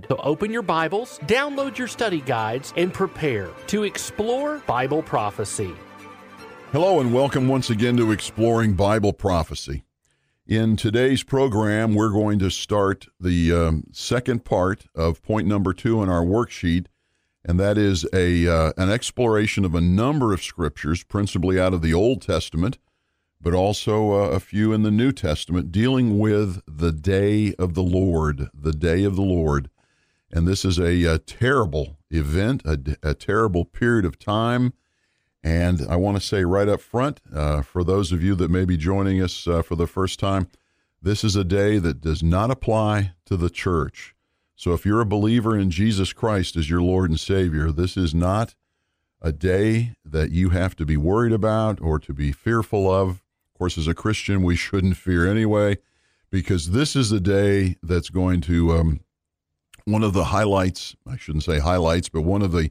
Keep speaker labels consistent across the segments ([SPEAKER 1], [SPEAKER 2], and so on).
[SPEAKER 1] guide. So open your Bibles, download your study guides, and prepare to explore Bible prophecy.
[SPEAKER 2] Hello, and welcome once again to Exploring Bible Prophecy. In today's program, we're going to start the um, second part of point number two in our worksheet, and that is a uh, an exploration of a number of scriptures, principally out of the Old Testament, but also uh, a few in the New Testament, dealing with the day of the Lord, the day of the Lord. And this is a, a terrible event, a, a, terrible period of time. And I want to say right up front, uh, for those of you that may be joining us uh, for the first time, this is a day that does not apply to the church. So if you're a believer in Jesus Christ as your Lord and Savior, this is not a day that you have to be worried about or to be fearful of. Of course, as a Christian, we shouldn't fear anyway, because this is a day that's going to um, one of the highlights, I shouldn't say highlights, but one of the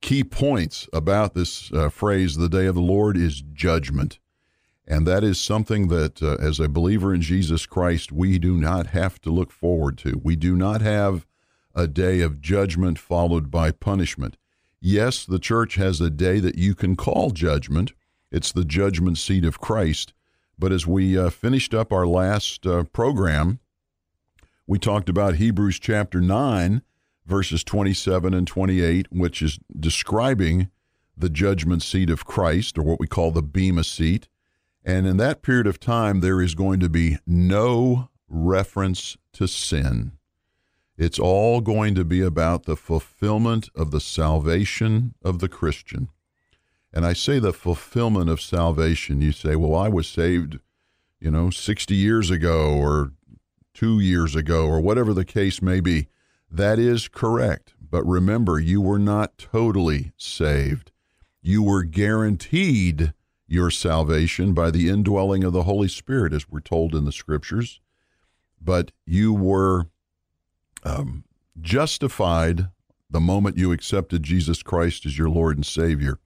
[SPEAKER 2] key points about this uh, phrase, the day of the Lord, is judgment. And that is something that, uh, as a believer in Jesus Christ, we do not have to look forward to. We do not have a day of judgment followed by punishment. Yes, the church has a day that you can call judgment, it's the judgment seat of Christ. But as we uh, finished up our last uh, program, we talked about Hebrews chapter 9, verses 27 and 28, which is describing the judgment seat of Christ, or what we call the Bema seat. And in that period of time, there is going to be no reference to sin. It's all going to be about the fulfillment of the salvation of the Christian. And I say the fulfillment of salvation. You say, well, I was saved, you know, 60 years ago or two years ago, or whatever the case may be. That is correct. But remember, you were not totally saved. You were guaranteed your salvation by the indwelling of the Holy Spirit, as we're told in the scriptures. But you were um, justified the moment you accepted Jesus Christ as your Lord and Savior,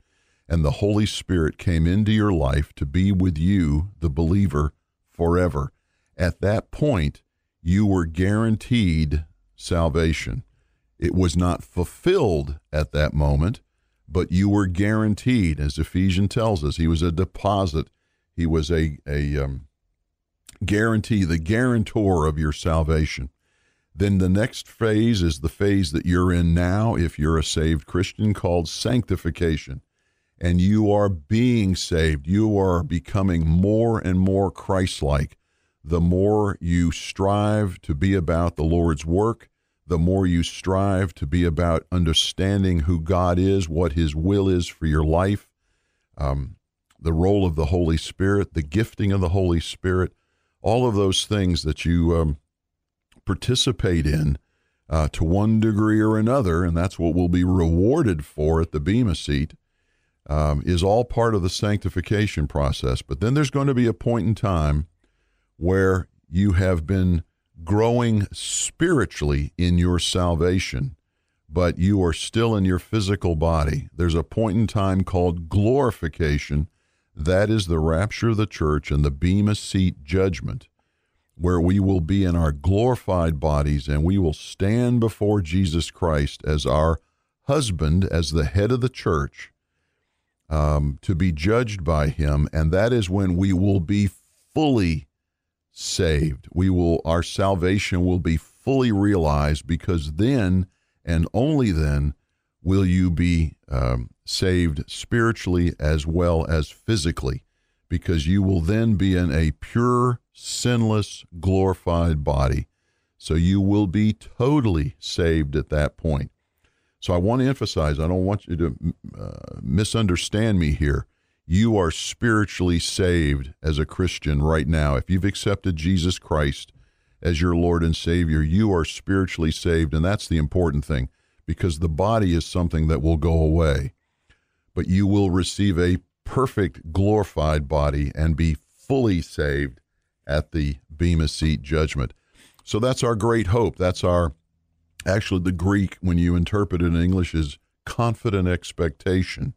[SPEAKER 2] and the Holy Spirit came into your life to be with you, the believer, forever. At that point, you were guaranteed salvation. It was not fulfilled at that moment, but you were guaranteed, as Ephesians tells us. He was a deposit. He was a, a um, guarantee, the guarantor of your salvation. Then the next phase is the phase that you're in now, if you're a saved Christian, called sanctification. And you are being saved. You are becoming more and more Christ like the more you strive to be about the Lord's work, the more you strive to be about understanding who God is, what His will is for your life, um, the role of the Holy Spirit, the gifting of the Holy Spirit, all of those things that you um, participate in uh, to one degree or another, and that's what we'll be rewarded for at the Bema seat, um, is all part of the sanctification process. But then there's going to be a point in time where you have been growing spiritually in your salvation, but you are still in your physical body. There's a point in time called glorification. That is the rapture of the church and the Bema Seat judgment, where we will be in our glorified bodies and we will stand before Jesus Christ as our husband, as the head of the church, um, to be judged by him. And that is when we will be fully saved. We will our salvation will be fully realized because then and only then will you be um, saved spiritually as well as physically, because you will then be in a pure, sinless, glorified body. So you will be totally saved at that point. So I want to emphasize, I don't want you to uh, misunderstand me here you are spiritually saved as a Christian right now. If you've accepted Jesus Christ as your Lord and Savior, you are spiritually saved. And that's the important thing because the body is something that will go away. But you will receive a perfect, glorified body and be fully saved at the Bema Seat judgment. So that's our great hope. That's our, actually, the Greek, when you interpret it in English, is confident expectation.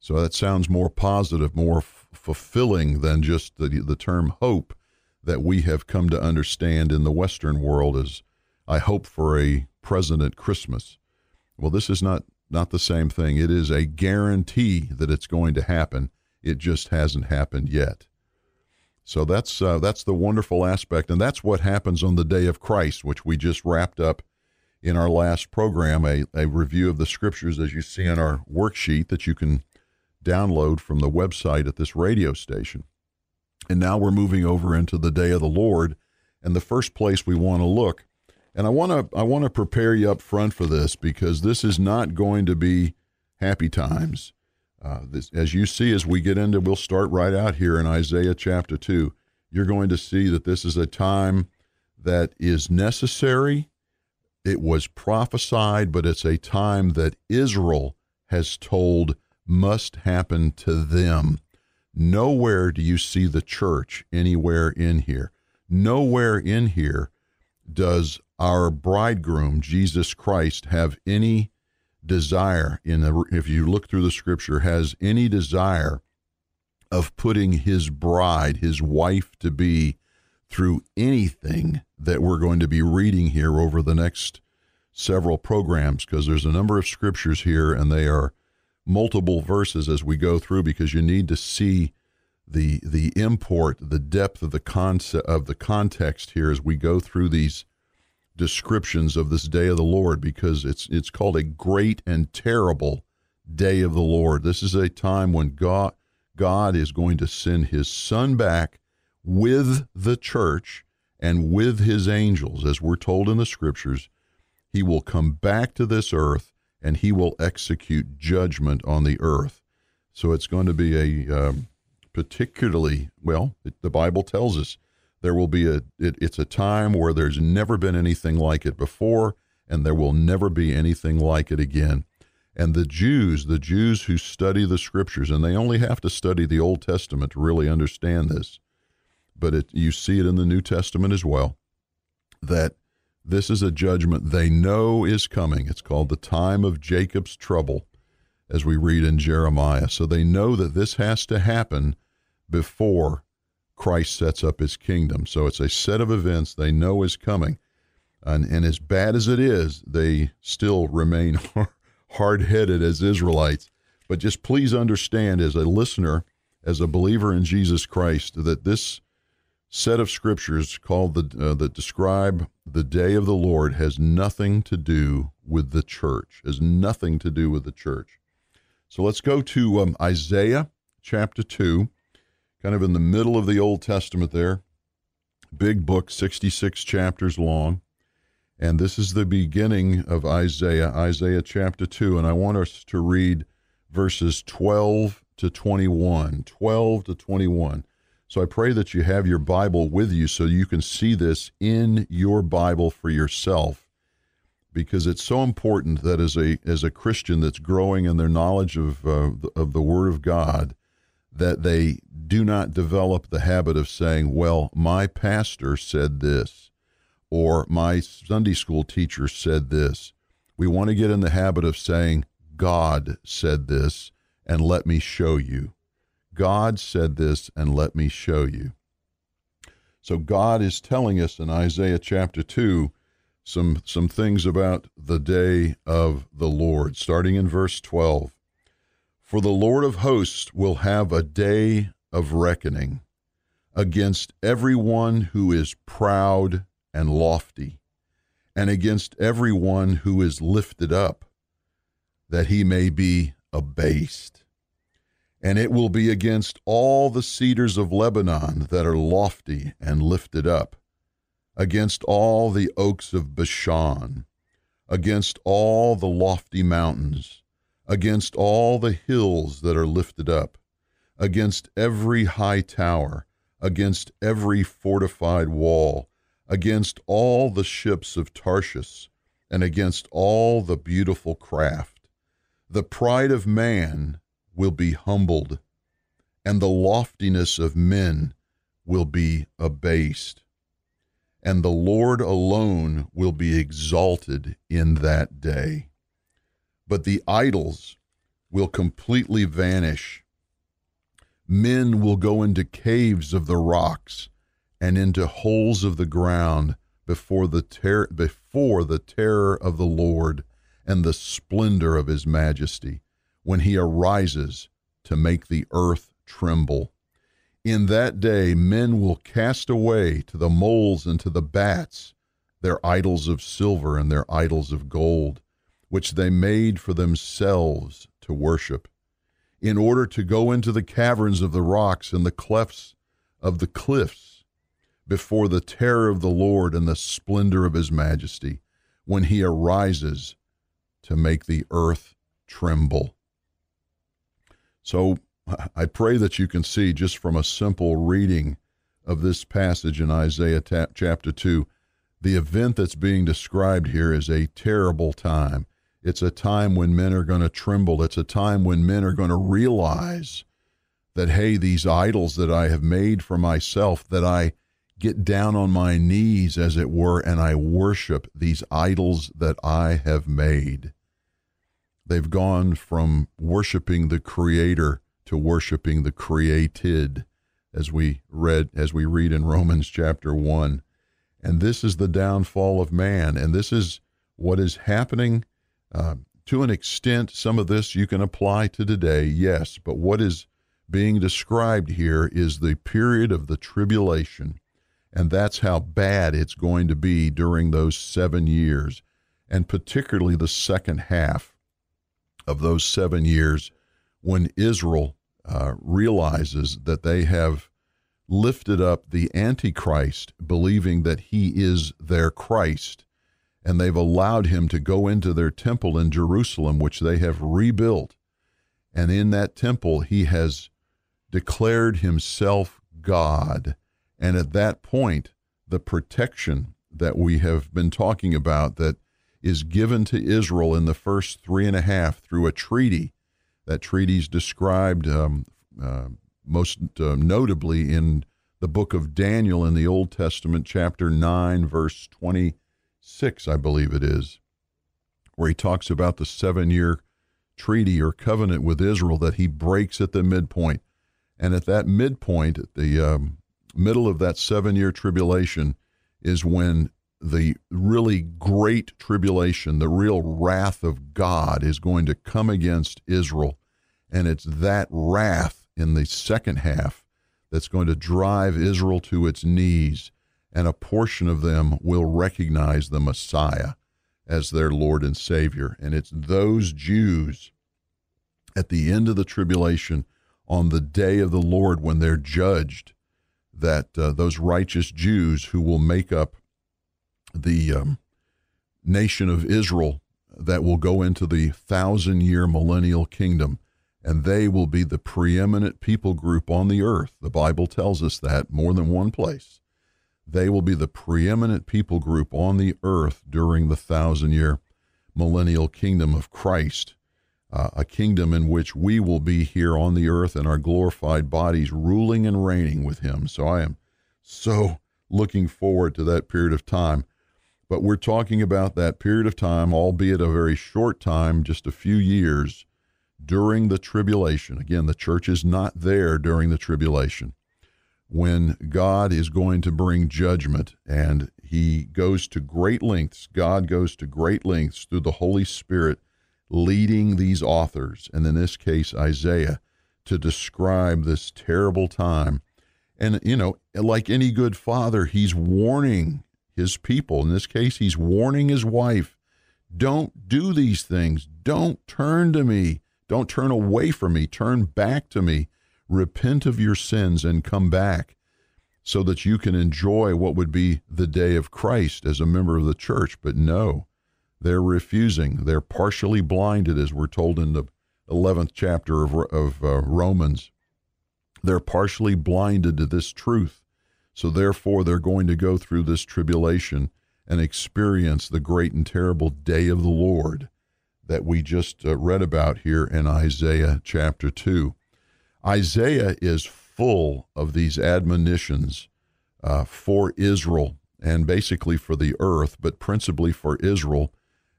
[SPEAKER 2] So that sounds more positive, more f- fulfilling than just the, the term hope that we have come to understand in the Western world as I hope for a president Christmas. Well, this is not, not the same thing. It is a guarantee that it's going to happen. It just hasn't happened yet. So that's uh, that's the wonderful aspect, and that's what happens on the day of Christ, which we just wrapped up in our last program. A, a review of the scriptures, as you see in our worksheet that you can download from the website at this radio station. And now we're moving over into the day of the Lord. And the first place we want to look, and I want to I want to prepare you up front for this because this is not going to be happy times. Uh, this, as you see, as we get into, we'll start right out here in Isaiah chapter 2. You're going to see that this is a time that is necessary. It was prophesied, but it's a time that Israel has told must happen to them. Nowhere do you see the church anywhere in here. Nowhere in here does our bridegroom, Jesus Christ, have any desire in the, if you look through the scripture has any desire of putting his bride, his wife to be through anything that we're going to be reading here over the next several programs because there's a number of scriptures here and they are multiple verses as we go through because you need to see the the import, the depth of the concept of the context here as we go through these descriptions of this day of the Lord because it's it's called a great and terrible day of the Lord. This is a time when God God is going to send his son back with the church and with his angels as we're told in the scriptures. He will come back to this earth and he will execute judgment on the earth. So it's going to be a um, particularly, well, it, the Bible tells us there will be a, it, it's a time where there's never been anything like it before, and there will never be anything like it again. And the Jews, the Jews who study the scriptures, and they only have to study the Old Testament to really understand this, but it, you see it in the New Testament as well, that this is a judgment they know is coming. It's called the time of Jacob's trouble, as we read in Jeremiah. So they know that this has to happen before Christ sets up his kingdom. So it's a set of events they know is coming. And, and as bad as it is, they still remain hard headed as Israelites. But just please understand, as a listener, as a believer in Jesus Christ, that this set of scriptures called the uh, that describe the day of the Lord has nothing to do with the church. Has nothing to do with the church. So let's go to um, Isaiah chapter two, kind of in the middle of the Old Testament. There, big book, sixty-six chapters long, and this is the beginning of Isaiah, Isaiah chapter two, and I want us to read verses twelve to twenty-one. Twelve to twenty-one. So I pray that you have your Bible with you so you can see this in your Bible for yourself because it's so important that as a as a Christian that's growing in their knowledge of uh, of the Word of God that they do not develop the habit of saying, "Well, my pastor said this," or "My Sunday school teacher said this." We want to get in the habit of saying, "God said this," and let me show you. God said this, and let me show you. So God is telling us in Isaiah chapter 2 some, some things about the day of the Lord, starting in verse 12. For the Lord of hosts will have a day of reckoning against everyone who is proud and lofty, and against everyone who is lifted up, that he may be abased and it will be against all the cedars of Lebanon that are lofty and lifted up, against all the oaks of Bashan, against all the lofty mountains, against all the hills that are lifted up, against every high tower, against every fortified wall, against all the ships of Tarshish and against all the beautiful craft. The pride of man will be humbled, and the loftiness of men will be abased. And the Lord alone will be exalted in that day. But the idols will completely vanish. Men will go into caves of the rocks and into holes of the ground before the ter- before the terror of the Lord and the splendor of his majesty when he arises to make the earth tremble. In that day men will cast away to the moles and to the bats their idols of silver and their idols of gold, which they made for themselves to worship, in order to go into the caverns of the rocks and the clefts of the cliffs before the terror of the Lord and the splendor of his majesty, when he arises to make the earth tremble. So I pray that you can see just from a simple reading of this passage in Isaiah ta- chapter 2, the event that's being described here is a terrible time. It's a time when men are going to tremble. It's a time when men are going to realize that, hey, these idols that I have made for myself, that I get down on my knees, as it were, and I worship these idols that I have made. They've gone from worshiping the Creator to worshiping the created, as we read as we read in Romans chapter one. And this is the downfall of man, and this is what is happening. Uh, to an extent, some of this you can apply to today, yes, but what is being described here is the period of the tribulation and that's how bad it's going to be during those seven years, and particularly the second half of those seven years when Israel uh, realizes that they have lifted up the Antichrist, believing that he is their Christ, and they've allowed him to go into their temple in Jerusalem, which they have rebuilt. And in that temple, he has declared himself God and at that point, the protection that we have been talking about that is given to Israel in the first three and a half through a treaty. That treaty is described um, uh, most uh, notably in the book of Daniel in the Old Testament, chapter 9, verse 26, I believe it is, where he talks about the seven year treaty or covenant with Israel that he breaks at the midpoint. And at that midpoint, at the um, middle of that seven year tribulation is when the really great tribulation, the real wrath of God is going to come against Israel. And it's that wrath in the second half that's going to drive Israel to its knees. And a portion of them will recognize the Messiah as their Lord and Savior. And it's those Jews at the end of the tribulation, on the day of the Lord, when they're judged that uh, those righteous Jews who will make up the um, nation of Israel that will go into the thousand year millennial kingdom, and they will be the preeminent people group on the earth. The Bible tells us that more than one place. They will be the preeminent people group on the earth during the thousand year millennial kingdom of Christ uh, a kingdom in which we will be here on the earth in our glorified bodies, ruling and reigning with Him. So I am so looking forward to that period of time. But we're talking about that period of time, albeit a very short time, just a few years during the tribulation. Again, the church is not there during the tribulation when God is going to bring judgment and he goes to great lengths. God goes to great lengths through the Holy Spirit leading these authors, and in this case, Isaiah, to describe this terrible time. And, you know, like any good father, he's warning his people. In this case, he's warning his wife don't do these things. Don't turn to me. Don't turn away from me. Turn back to me. Repent of your sins and come back so that you can enjoy what would be the day of Christ as a member of the church. But no, they're refusing. They're partially blinded, as we're told in the 11th chapter of, of uh, Romans. They're partially blinded to this truth. So therefore, they're going to go through this tribulation and experience the great and terrible day of the Lord that we just uh, read about here in Isaiah chapter 2. Isaiah is full of these admonitions uh, for Israel and basically for the earth, but principally for Israel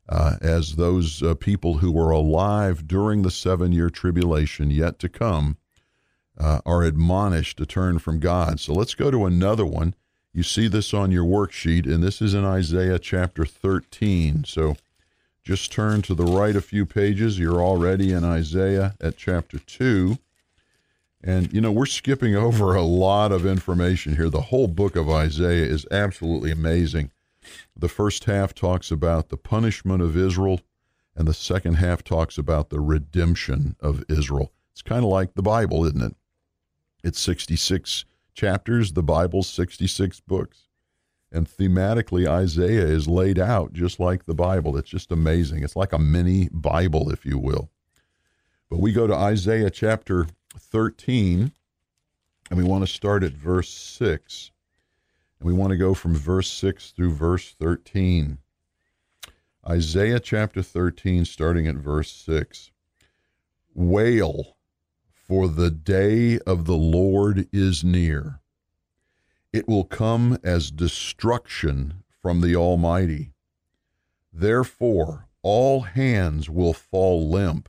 [SPEAKER 2] uh, as those uh, people who were alive during the seven year tribulation yet to come uh, are admonished to turn from God. So let's go to another one. You see this on your worksheet, and this is in Isaiah chapter 13. So just turn to the right a few pages. You're already in Isaiah at chapter 2. And, you know, we're skipping over a lot of information here. The whole book of Isaiah is absolutely amazing. The first half talks about the punishment of Israel, and the second half talks about the redemption of Israel. It's kind of like the Bible, isn't it? It's 66 chapters, the Bible's 66 books. And thematically, Isaiah is laid out just like the Bible. It's just amazing. It's like a mini Bible, if you will. But we go to Isaiah chapter 13, and we want to start at verse 6. And we want to go from verse 6 through verse 13. Isaiah chapter 13, starting at verse 6. Wail, for the day of the Lord is near. It will come as destruction from the Almighty. Therefore, all hands will fall limp,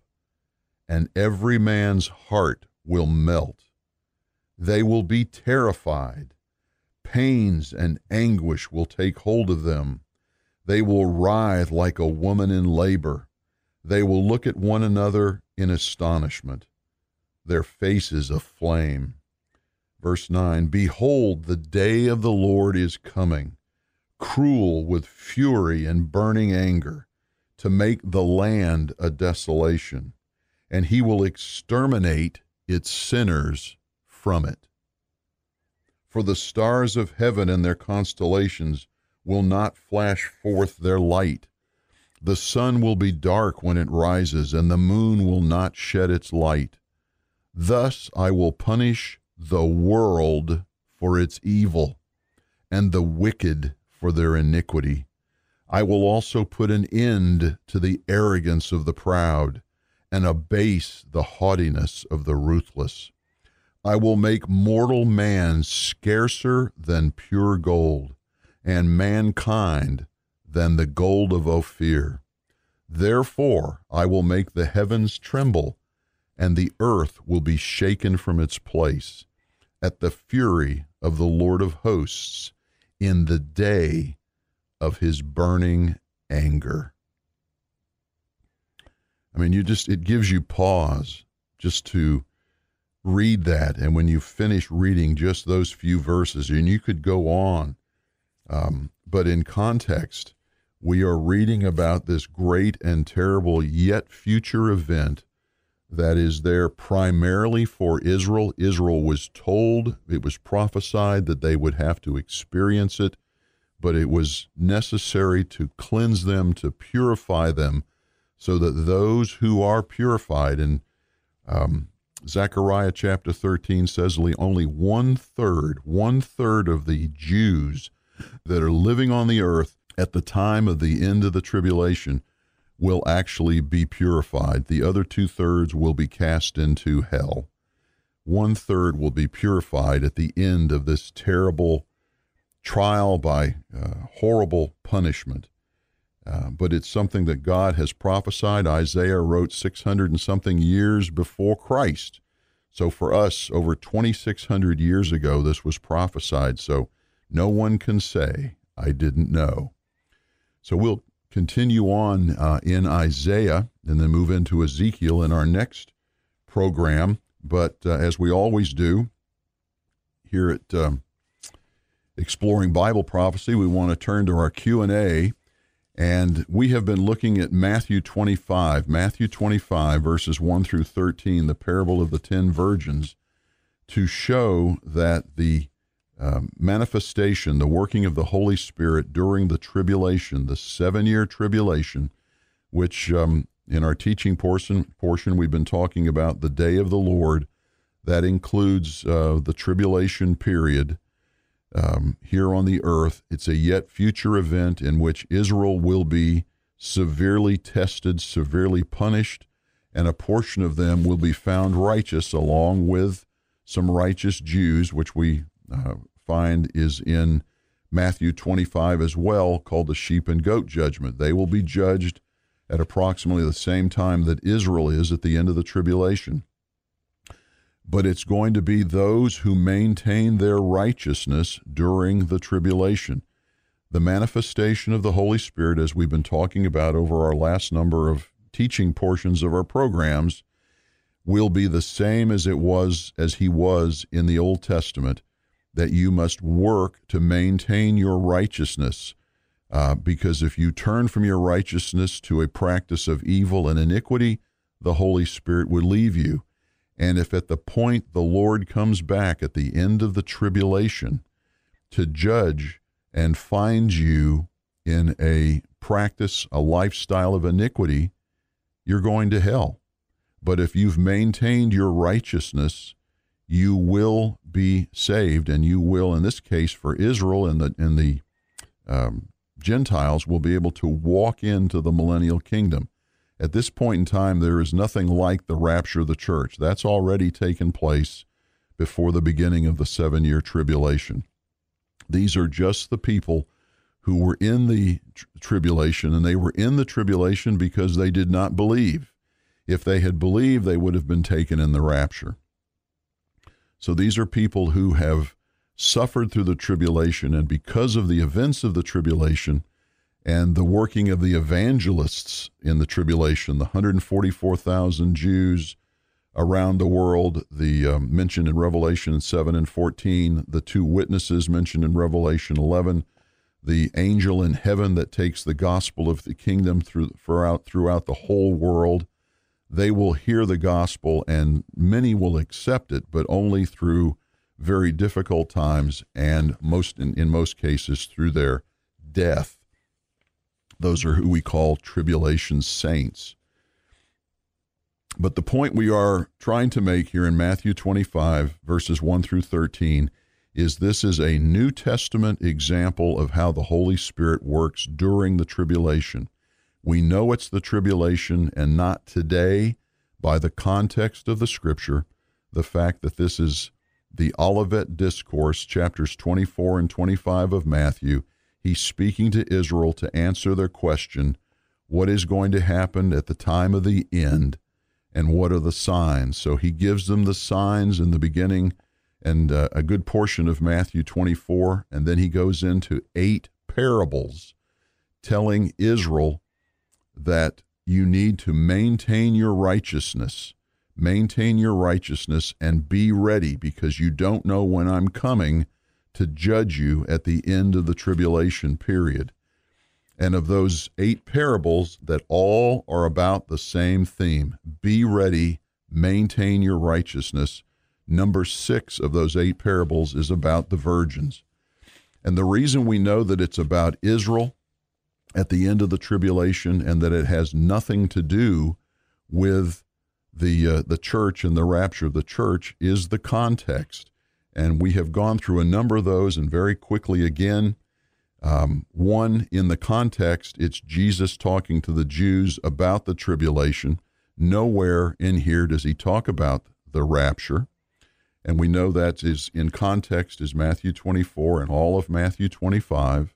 [SPEAKER 2] and every man's heart will melt. They will be terrified. Pains and anguish will take hold of them. They will writhe like a woman in labor. They will look at one another in astonishment, their faces aflame. Verse 9 Behold, the day of the Lord is coming, cruel with fury and burning anger, to make the land a desolation, and he will exterminate its sinners from it. For the stars of heaven and their constellations will not flash forth their light. The sun will be dark when it rises, and the moon will not shed its light. Thus I will punish the world for its evil, and the wicked for their iniquity. I will also put an end to the arrogance of the proud and abase the haughtiness of the ruthless. I will make mortal man scarcer than pure gold, and mankind than the gold of Ophir. Therefore I will make the heavens tremble, and the earth will be shaken from its place at the fury of the Lord of hosts in the day of his burning anger. I mean, you just, it gives you pause just to read that. And when you finish reading just those few verses, and you could go on, um, but in context, we are reading about this great and terrible yet future event that is there primarily for Israel. Israel was told, it was prophesied that they would have to experience it, but it was necessary to cleanse them, to purify them, so that those who are purified, and um, Zechariah chapter 13 says only one third, one third of the Jews that are living on the earth at the time of the end of the tribulation will actually be purified. The other two thirds will be cast into hell. One third will be purified at the end of this terrible trial by uh, horrible punishment. Uh, but it's something that God has prophesied. Isaiah wrote 600 and something years before Christ. So for us, over 2,600 years ago, this was prophesied. So no one can say, I didn't know. So we'll continue on uh, in Isaiah and then move into Ezekiel in our next program. But uh, as we always do here at um, Exploring Bible Prophecy, we want to turn to our Q&A and we have been looking at Matthew 25, Matthew 25, verses 1 through 13, the parable of the ten virgins, to show that the um, manifestation, the working of the Holy Spirit during the tribulation, the seven year tribulation, which um, in our teaching portion, portion, we've been talking about the day of the Lord. That includes uh, the tribulation period um, here on the earth. It's a yet future event in which Israel will be severely tested, severely punished, and a portion of them will be found righteous along with some righteous Jews, which we uh, find is in Matthew 25 as well, called the sheep and goat judgment. They will be judged at approximately the same time that Israel is at the end of the tribulation. But it's going to be those who maintain their righteousness during the tribulation. The manifestation of the Holy Spirit, as we've been talking about over our last number of teaching portions of our programs, will be the same as it was as he was in the Old Testament that you must work to maintain your righteousness. Uh, because if you turn from your righteousness to a practice of evil and iniquity, the Holy Spirit would leave you. And if at the point the Lord comes back at the end of the tribulation to judge and find you in a practice, a lifestyle of iniquity, you're going to hell. But if you've maintained your righteousness, you will be saved, and you will, in this case, for Israel and the the um, Gentiles, will be able to walk into the millennial kingdom. At this point in time, there is nothing like the rapture of the church. That's already taken place before the beginning of the seven year tribulation. These are just the people who were in the tr- tribulation, and they were in the tribulation because they did not believe. If they had believed, they would have been taken in the rapture. So these are people who have suffered through the tribulation, and because of the events of the tribulation and the working of the evangelists in the tribulation, the 144,000 Jews around the world, the um, mentioned in Revelation 7 and 14, the two witnesses mentioned in Revelation 11, the angel in heaven that takes the gospel of the kingdom through, throughout, throughout the whole world they will hear the gospel and many will accept it, but only through very difficult times and most in, in most cases through their death. Those are who we call tribulation saints. But the point we are trying to make here in Matthew 25, verses 1 through 13, is this is a New Testament example of how the Holy Spirit works during the tribulation. We know it's the tribulation and not today by the context of the scripture, the fact that this is the Olivet Discourse, chapters 24 and 25 of Matthew. He's speaking to Israel to answer their question what is going to happen at the time of the end and what are the signs. So he gives them the signs in the beginning and uh, a good portion of Matthew 24, and then he goes into eight parables telling Israel that you need to maintain your righteousness. Maintain your righteousness and be ready because you don't know when I'm coming to judge you at the end of the tribulation period. And of those eight parables, that all are about the same theme be ready, maintain your righteousness. Number six of those eight parables is about the virgins. And the reason we know that it's about Israel at the end of the tribulation and that it has nothing to do with the uh, the church and the rapture. Of the church is the context. And we have gone through a number of those and very quickly again um, one in the context it's jesus talking to the jews about the tribulation. Nowhere in here does he talk about the rapture. And we know that is in context is matthew 24 and all of matthew 25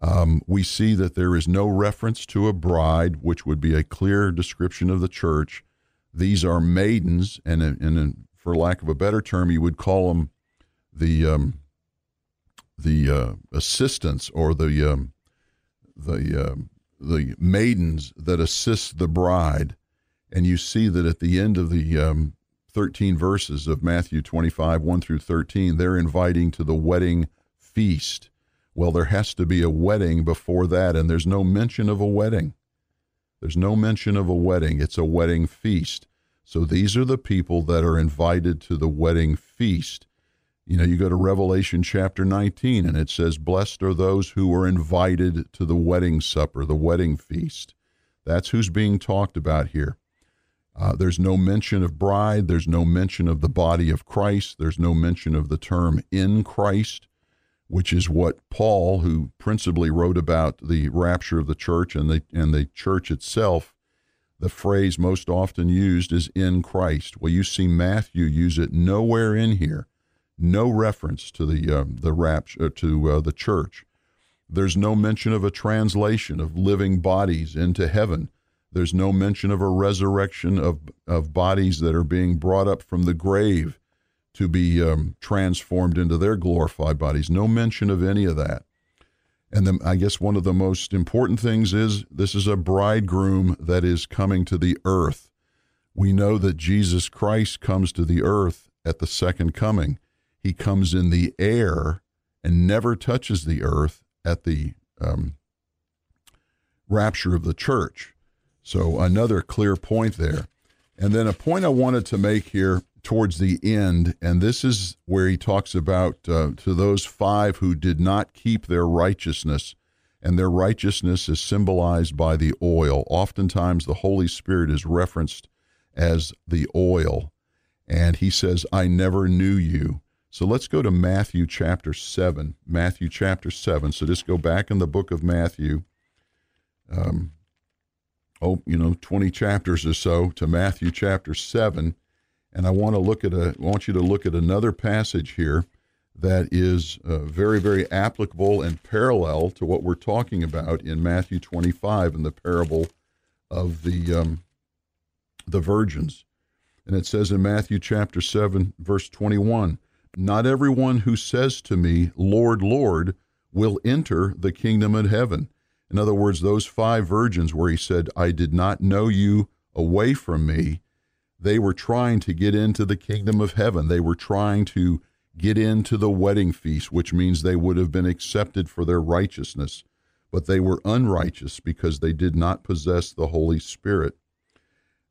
[SPEAKER 2] um, we see that there is no reference to a bride, which would be a clear description of the church. These are maidens, and, and for lack of a better term, you would call them the um, the uh, assistants or the um, the uh, the maidens that assist the bride. And you see that at the end of the um, 13 verses of Matthew 25, 1 through 13, they're inviting to the wedding feast. Well, there has to be a wedding before that, and there's no mention of a wedding. There's no mention of a wedding. It's a wedding feast. So these are the people that are invited to the wedding feast. You know, you go to Revelation chapter 19, and it says, Blessed are those who are invited to the wedding supper, the wedding feast. That's who's being talked about here. Uh, there's no mention of bride. There's no mention of the body of Christ. There's no mention of the term in Christ. Which is what Paul, who principally wrote about the rapture of the church and the and the church itself, the phrase most often used is in Christ. Well, you see Matthew use it nowhere in here, no reference to the uh, the rapture uh, to uh, the church. There's no mention of a translation of living bodies into heaven. There's no mention of a resurrection of of bodies that are being brought up from the grave to be um, transformed into their glorified bodies. No mention of any of that. And then I guess one of the most important things is this is a bridegroom that is coming to the earth. We know that Jesus Christ comes to the earth at the second coming. He comes in the air and never touches the earth at the um, rapture of the church. So, another clear point there. And then a point I wanted to make here towards the end, and this is where he talks about uh, to those five who did not keep their righteousness, and their righteousness is symbolized by the oil. Oftentimes, the Holy Spirit is referenced as the oil, and he says, I never knew you. So let's go to Matthew chapter 7. Matthew chapter 7. So just go back in the book of Matthew. Um, oh, you know, 20 chapters or so to Matthew chapter 7 and I want to look at a want you to look at another passage here that is uh, very very applicable and parallel to what we're talking about in Matthew 25 in the parable of the um, the virgins. And it says in Matthew chapter 7 verse 21, not everyone who says to me, Lord, Lord, will enter the kingdom of heaven. In other words, those five virgins where he said, I did not know you away from me, they were trying to get into the kingdom of heaven. They were trying to get into the wedding feast, which means they would have been accepted for their righteousness. But they were unrighteous because they did not possess the Holy Spirit.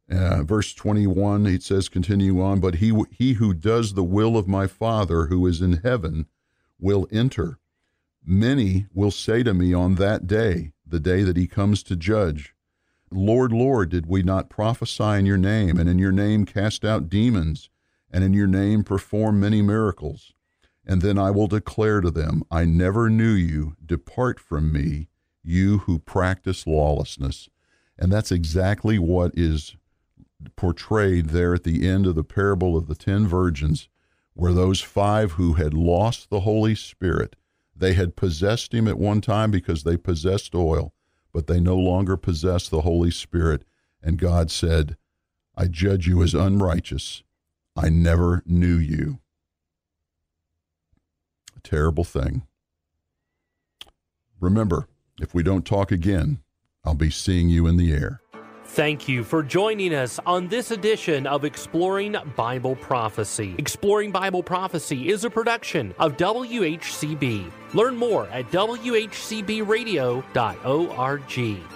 [SPEAKER 2] Uh, verse 21, it says, continue on, but he, he who does the will of my Father who is in heaven will enter. Many will say to me on that day, the day that he comes to judge, Lord, Lord, did we not prophesy in your name, and in your name cast out demons, and in your name perform many miracles? And then I will declare to them, I never knew you. Depart from me, you who practice lawlessness. And that's exactly what is portrayed there at the end of the parable of the ten virgins, where those five who had lost the Holy Spirit, they had possessed him at one time because they possessed oil but they no longer possess the Holy Spirit. And God said, I judge you as unrighteous. I never knew you. A terrible thing. Remember, if we don't talk again, I'll be seeing you in the air.
[SPEAKER 1] Thank you for joining us on this edition of Exploring Bible Prophecy. Exploring Bible Prophecy is a production of WHCB. Learn more at WHCBradio.org.